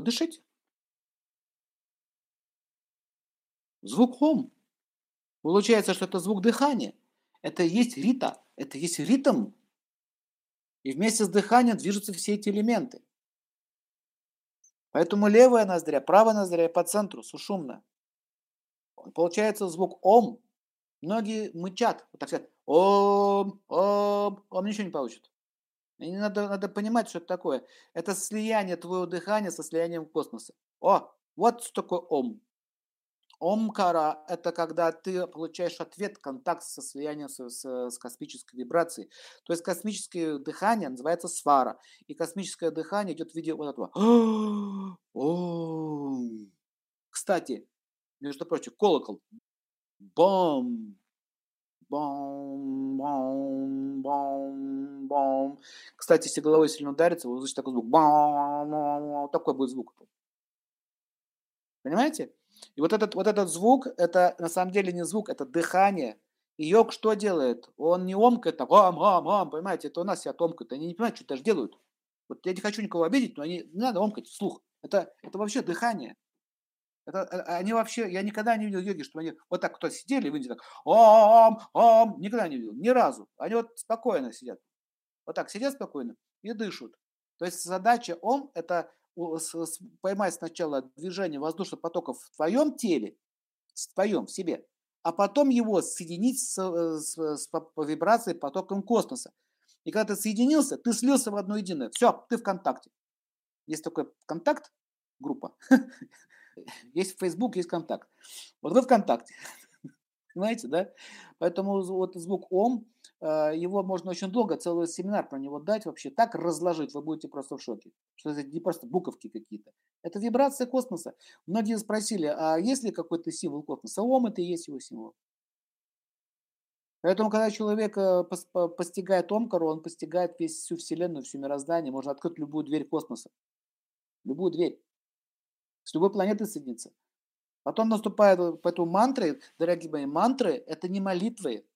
Подышите. Звук ом. Получается, что это звук дыхания. Это есть рита, это есть ритм. И вместе с дыханием движутся все эти элементы. Поэтому левая ноздря, правая ноздря по центру, сушумно. Получается звук ом. Многие мычат, вот так сказать, ом, ом, ом, ничего не получит. И надо, надо понимать, что это такое. Это слияние твоего дыхания со слиянием космоса. О, вот что такое ом. Омкара – это когда ты получаешь ответ, контакт со слиянием с, с, с космической вибрацией. То есть космическое дыхание называется свара. И космическое дыхание идет в виде вот этого. Кстати, между прочим, колокол. Бом, бом, бом, бом, бом. Кстати, если головой сильно ударится, вы услышите такой звук. Бом, такой будет звук. Понимаете? И вот этот, вот этот звук, это на самом деле не звук, это дыхание. И йог что делает? Он не омкает так, ам, ам, ам, понимаете, это у нас себя омкают. Они не понимают, что даже делают. Вот я не хочу никого обидеть, но они, не надо омкать вслух. Это, это вообще дыхание. Это, э, они вообще, я никогда не видел йоги, что они вот так кто сидели в Индии, так, ом, ом, никогда не видел, ни разу. Они вот спокойно сидят. Вот так сидят спокойно и дышат. То есть задача ом – это поймать сначала движение воздушных потоков в твоем теле, в твоем, в себе, а потом его соединить с, э, с, с по вибрацией потоком космоса. И когда ты соединился, ты слился в одно единое. Все, ты в контакте. Есть такой контакт, группа. Есть Facebook, есть контакт. Вот вы в контакте. Понимаете, да? Поэтому вот звук ом, а, его можно очень долго, целый семинар про него дать, вообще так разложить, вы будете просто в шоке. Что это не просто буковки какие-то. Это вибрация космоса. Многие спросили, а есть ли какой-то символ космоса? Ом это и есть его символ. Поэтому, когда человек э, постигает Омкару, он постигает весь, всю Вселенную, всю мироздание, можно открыть любую дверь космоса. Любую дверь. С любой планеты соединиться. Потом наступает, поэтому мантры, дорогие мои, мантры – это не молитвы,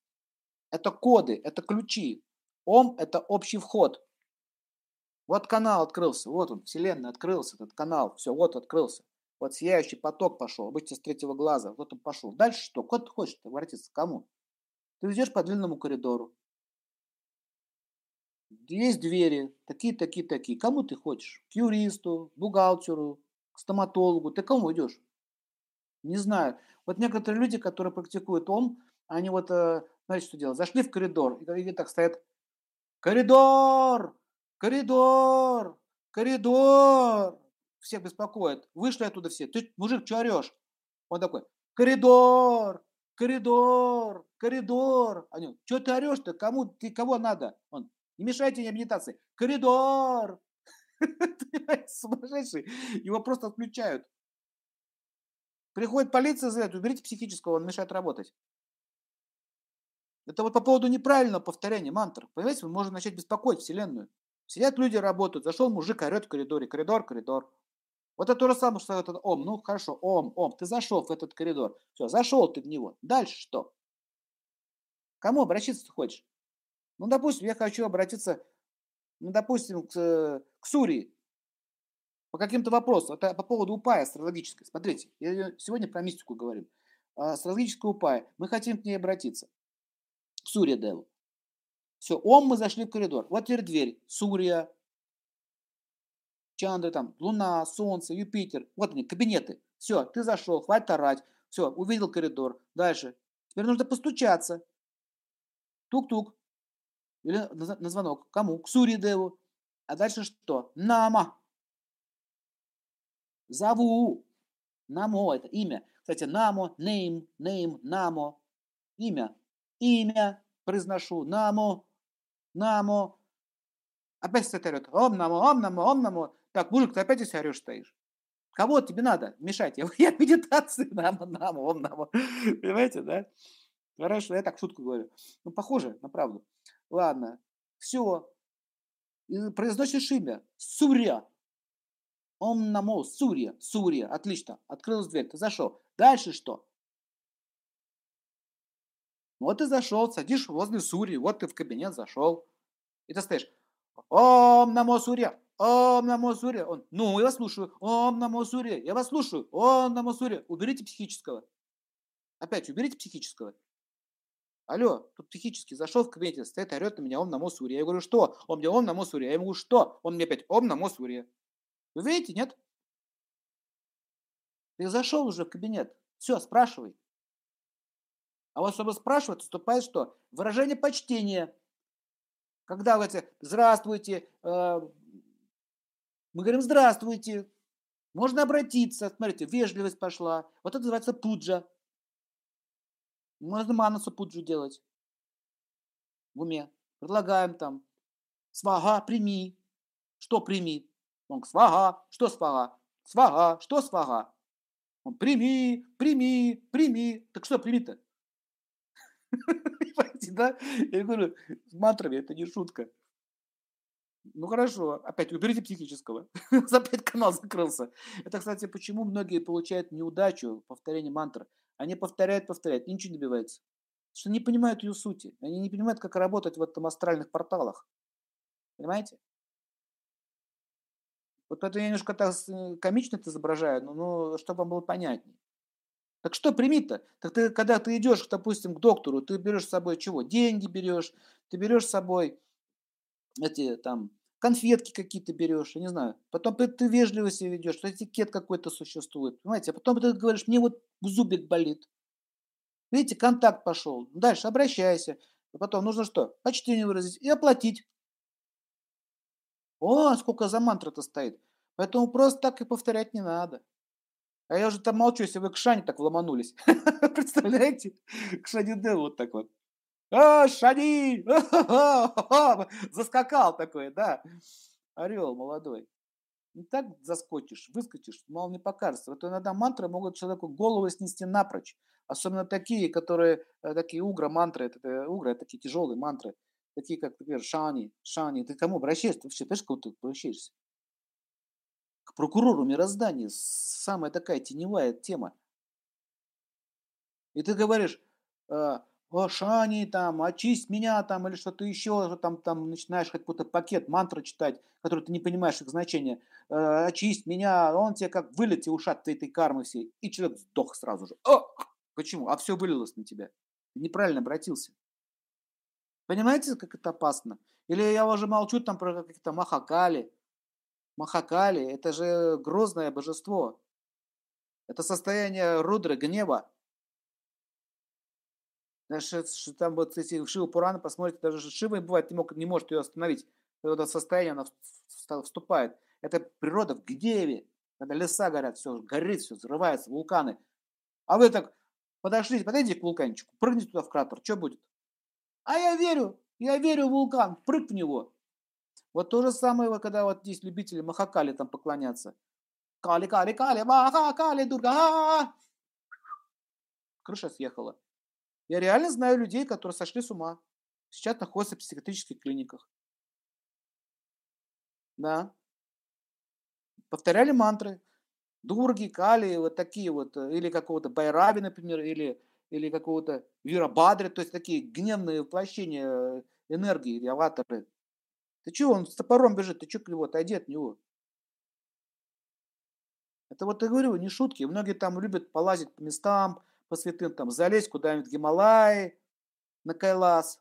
это коды, это ключи. Ом – это общий вход. Вот канал открылся, вот он, Вселенная открылся, этот канал, все, вот открылся. Вот сияющий поток пошел, обычно с третьего глаза, вот он пошел. Дальше что? Куда ты хочешь обратиться? К кому? Ты идешь по длинному коридору. Есть двери, такие, такие, такие. Кому ты хочешь? К юристу, бухгалтеру, к стоматологу. Ты кому идешь? Не знаю. Вот некоторые люди, которые практикуют ом, они вот, э, знаете, что делают? Зашли в коридор, и так стоят. Коридор! Коридор! Коридор! Всех беспокоит. Вышли оттуда все. Ты, мужик, что орешь? Он такой, коридор! Коридор! Коридор! Они, что ты орешь-то? Кому, ты, кого надо? Он, не мешайте мне медитации. Коридор! Сумасшедший. Его просто отключают. Приходит полиция это, уберите психического, он мешает работать. Это вот по поводу неправильного повторения мантр. Понимаете, мы можем начать беспокоить Вселенную. Сидят люди, работают, зашел мужик, орет в коридоре, коридор, коридор. Вот это то же самое, что этот ом. Ну, хорошо, ом, ом, ты зашел в этот коридор. Все, зашел ты в него. Дальше что? Кому обратиться ты хочешь? Ну, допустим, я хочу обратиться, ну, допустим, к, к по каким-то вопросам. Это по поводу упая астрологической. Смотрите, я сегодня про мистику говорим. Астрологическая упая. Мы хотим к ней обратиться. Сурья Деву. Все, ом, мы зашли в коридор. Вот теперь дверь. Сурья, Чандра, там, Луна, Солнце, Юпитер. Вот они, кабинеты. Все, ты зашел, хватит орать. Все, увидел коридор. Дальше. Теперь нужно постучаться. Тук-тук. Или на звонок. Кому? К Сури Деву. А дальше что? Нама. Зову. Намо – это имя. Кстати, намо, name, name, намо. Имя имя произношу, намо, намо. Опять стоит орет, ом намо, ом намо, ом намо. Так, мужик, ты опять здесь орешь стоишь. Кого тебе надо мешать? Я, я медитации, намо, намо, ом намо. Понимаете, да? Хорошо, я так шутку говорю. Ну, похоже на правду. Ладно, все. Произносишь имя. Сурья. Ом намо, Сурья, Сурья. Отлично. Открылась дверь, ты зашел. Дальше что? Вот ты зашел, садишь возле Сури, вот ты в кабинет зашел. И ты стоишь, Ом намо Сурья, Ом намо суре. Он, ну, я вас слушаю. Ом намо суре. Я вас слушаю. Ом намо суре. Уберите психического. Опять, уберите психического. Алло, тут психически зашел в кабинете, стоит, орет на меня, он на Мосуре. Я говорю, что? Он мне, он на Мосуре. Я ему говорю, что? Он мне опять, он на Мосуре. Вы видите, нет? Ты зашел уже в кабинет. Все, спрашивай. А вот чтобы спрашивать, вступает что? Выражение почтения. Когда вы эти «здравствуйте», э, мы говорим «здравствуйте», можно обратиться, смотрите, вежливость пошла. Вот это называется пуджа. Можно манасу пуджу делать в уме. Предлагаем там свага, прими. Что прими? Он свага, что свага? Свага, что свага? Он прими, прими, прими. Так что прими-то? Понимаете, да? Я говорю, с мантрами это не шутка. Ну хорошо, опять уберите психического. Опять канал закрылся. Это, кстати, почему многие получают неудачу в мантры. Они повторяют, повторяют, ничего не добивается. Потому что не понимают ее сути. Они не понимают, как работать в этом астральных порталах. Понимаете? Вот это я немножко так э, комично это изображаю, но, но чтобы вам было понятнее. Так что прими-то? Так ты, когда ты идешь, допустим, к доктору, ты берешь с собой чего? Деньги берешь, ты берешь с собой эти там конфетки какие-то берешь, я не знаю. Потом ты, вежливо себя ведешь, этикет какой-то существует, понимаете? А потом ты говоришь, мне вот зубик болит. Видите, контакт пошел. Дальше обращайся. А потом нужно что? Почтение выразить и оплатить. О, сколько за мантра-то стоит. Поэтому просто так и повторять не надо. А я уже там молчу, если вы к Шане так вломанулись. Представляете? К Шане Дэл вот так вот. А, Шани! Заскакал такой, да. Орел молодой. Не так заскочишь, выскочишь, мало не покажется. Вот иногда мантры могут человеку голову снести напрочь. Особенно такие, которые, э, такие угра мантры, это, это угра, это такие тяжелые мантры. Такие, как, например, шани, шани. Ты кому обращаешься? Ты вообще, понимаешь, к кому ты обращаешься? к прокурору мироздания, самая такая теневая тема. И ты говоришь, э, о, Шани, там, очисть меня, там, или что-то еще, там, там начинаешь какой-то пакет, мантры читать, который ты не понимаешь их значения, э, очисть меня, он тебе как вылет и ушат этой кармы всей, и человек сдох сразу же. О! Почему? А все вылилось на тебя. Ты неправильно обратился. Понимаете, как это опасно? Или я уже молчу там про какие-то махакали, Махакали – это же грозное божество. Это состояние рудры, гнева. Даже там вот если в Шиву Пурана посмотрите, даже Шива бывает не, мог, не может ее остановить. Это состояние она вступает. Это природа в гневе. Когда леса горят, все горит, все взрывается, вулканы. А вы так подошли, подойдите к вулканчику, прыгните туда в кратер, что будет? А я верю, я верю в вулкан, прыг в него. Вот то же самое, когда вот здесь любители Махакали там поклоняться. Кали, кали, кали, Махакали, Дурга. Крыша съехала. Я реально знаю людей, которые сошли с ума. Сейчас находятся в психиатрических клиниках. Да. Повторяли мантры. Дурги, Кали, вот такие вот. Или какого-то Байраби, например, или, или какого-то Вирабадри. То есть такие гневные воплощения энергии или аватары. Ты чего, он с топором бежит, ты к нему, отойди от него. Это вот я говорю, не шутки. Многие там любят полазить по местам, по святым, там, залезть куда-нибудь в Гималаи, на Кайлас.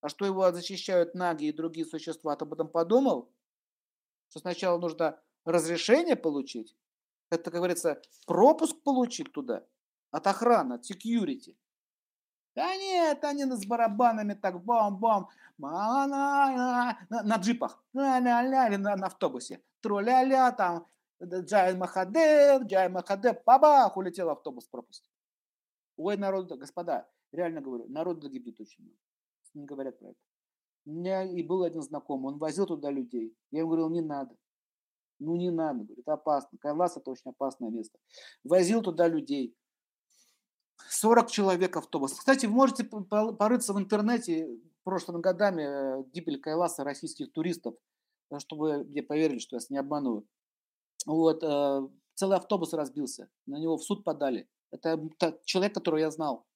А что его защищают наги и другие существа, ты об этом подумал? Что сначала нужно разрешение получить, это, как говорится, пропуск получить туда от охраны, от security. Да нет, они с барабанами так бам-бам, на, на, джипах, на, на, на, на, автобусе, труля-ля, там, Джай Махадев, Джай Махадев, бабах, улетел автобус в пропасть. Ой, народ, господа, реально говорю, народ гибнет очень много. Не говорят про это. У меня и был один знакомый, он возил туда людей. Я ему говорил, не надо. Ну не надо, говорит, опасно. Кайлас это очень опасное место. Возил туда людей. 40 человек автобус. Кстати, вы можете порыться в интернете прошлыми годами э, гибель Кайласа российских туристов, э, чтобы мне поверили, что я не обманываю. Вот, э, целый автобус разбился, на него в суд подали. Это человек, которого я знал.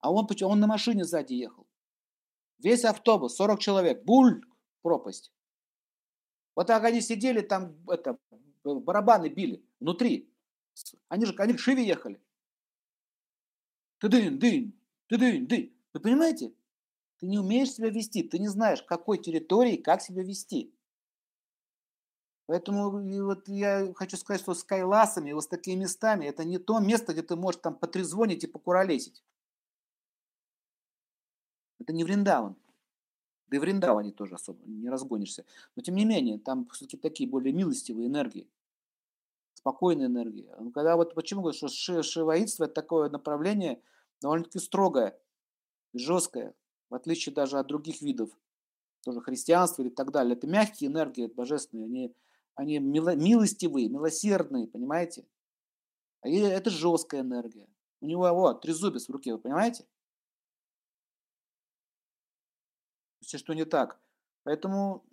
А он, он на машине сзади ехал. Весь автобус, 40 человек, буль, пропасть. Вот так они сидели там, это, барабаны били внутри. Они же, они к Шиве ехали. Ты-дынь, дынь, ты-дынь, дынь. Вы понимаете? Ты не умеешь себя вести, ты не знаешь, какой территории, как себя вести. Поэтому вот я хочу сказать, что с кайласами, вот с такими местами, это не то место, где ты можешь там потрезвонить и покуролесить. Это не Вриндаван. Да и в Риндаване тоже особо не разгонишься. Но тем не менее, там все-таки такие более милостивые энергии. Спокойные энергии. Ну, когда вот почему говорю, что ши, шиваитство это такое направление довольно-таки строгое, жесткое, в отличие даже от других видов, тоже христианства и так далее. Это мягкие энергии, божественные, они, они мило, милостивые, милосердные, понимаете? А это жесткая энергия. У него вот трезубец в руке, вы понимаете? Все, что не так. Поэтому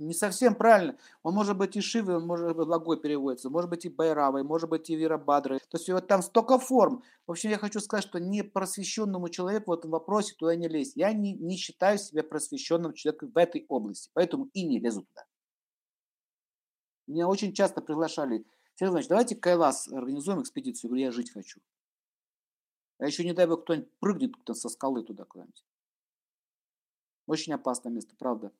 не совсем правильно. Он может быть и Шивы, он может быть благой переводится, может быть и Байравой, может быть и Вирабадрой. То есть вот там столько форм. В общем, я хочу сказать, что не просвещенному человеку в этом вопросе туда не лезть. Я не, не считаю себя просвещенным человеком в этой области, поэтому и не лезу туда. Меня очень часто приглашали. Сергей Иванович, давайте Кайлас организуем экспедицию. Я говорю, я жить хочу. А еще не дай бог кто-нибудь прыгнет со скалы туда куда-нибудь. Очень опасное место, правда.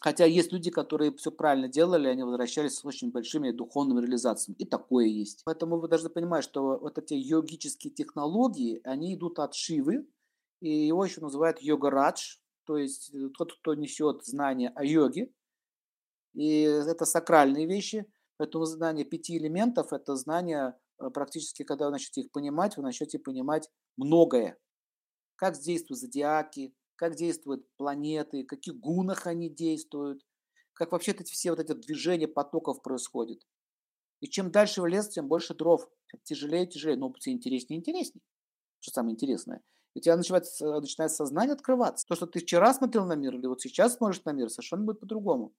Хотя есть люди, которые все правильно делали, они возвращались с очень большими духовными реализациями. И такое есть. Поэтому вы должны понимать, что вот эти йогические технологии, они идут от Шивы, и его еще называют йога-радж, то есть э, тот, кто несет знания о йоге. И это сакральные вещи, поэтому знание пяти элементов – это знание э, практически, когда вы начнете их понимать, вы начнете понимать многое. Как действуют зодиаки, как действуют планеты, каких гунах они действуют, как вообще эти все вот эти движения потоков происходят. И чем дальше в лес, тем больше дров, тяжелее тяжелее, но все интереснее интереснее. Что самое интересное. И у тебя начинает, начинает сознание открываться. То, что ты вчера смотрел на мир, или вот сейчас смотришь на мир, совершенно будет по-другому.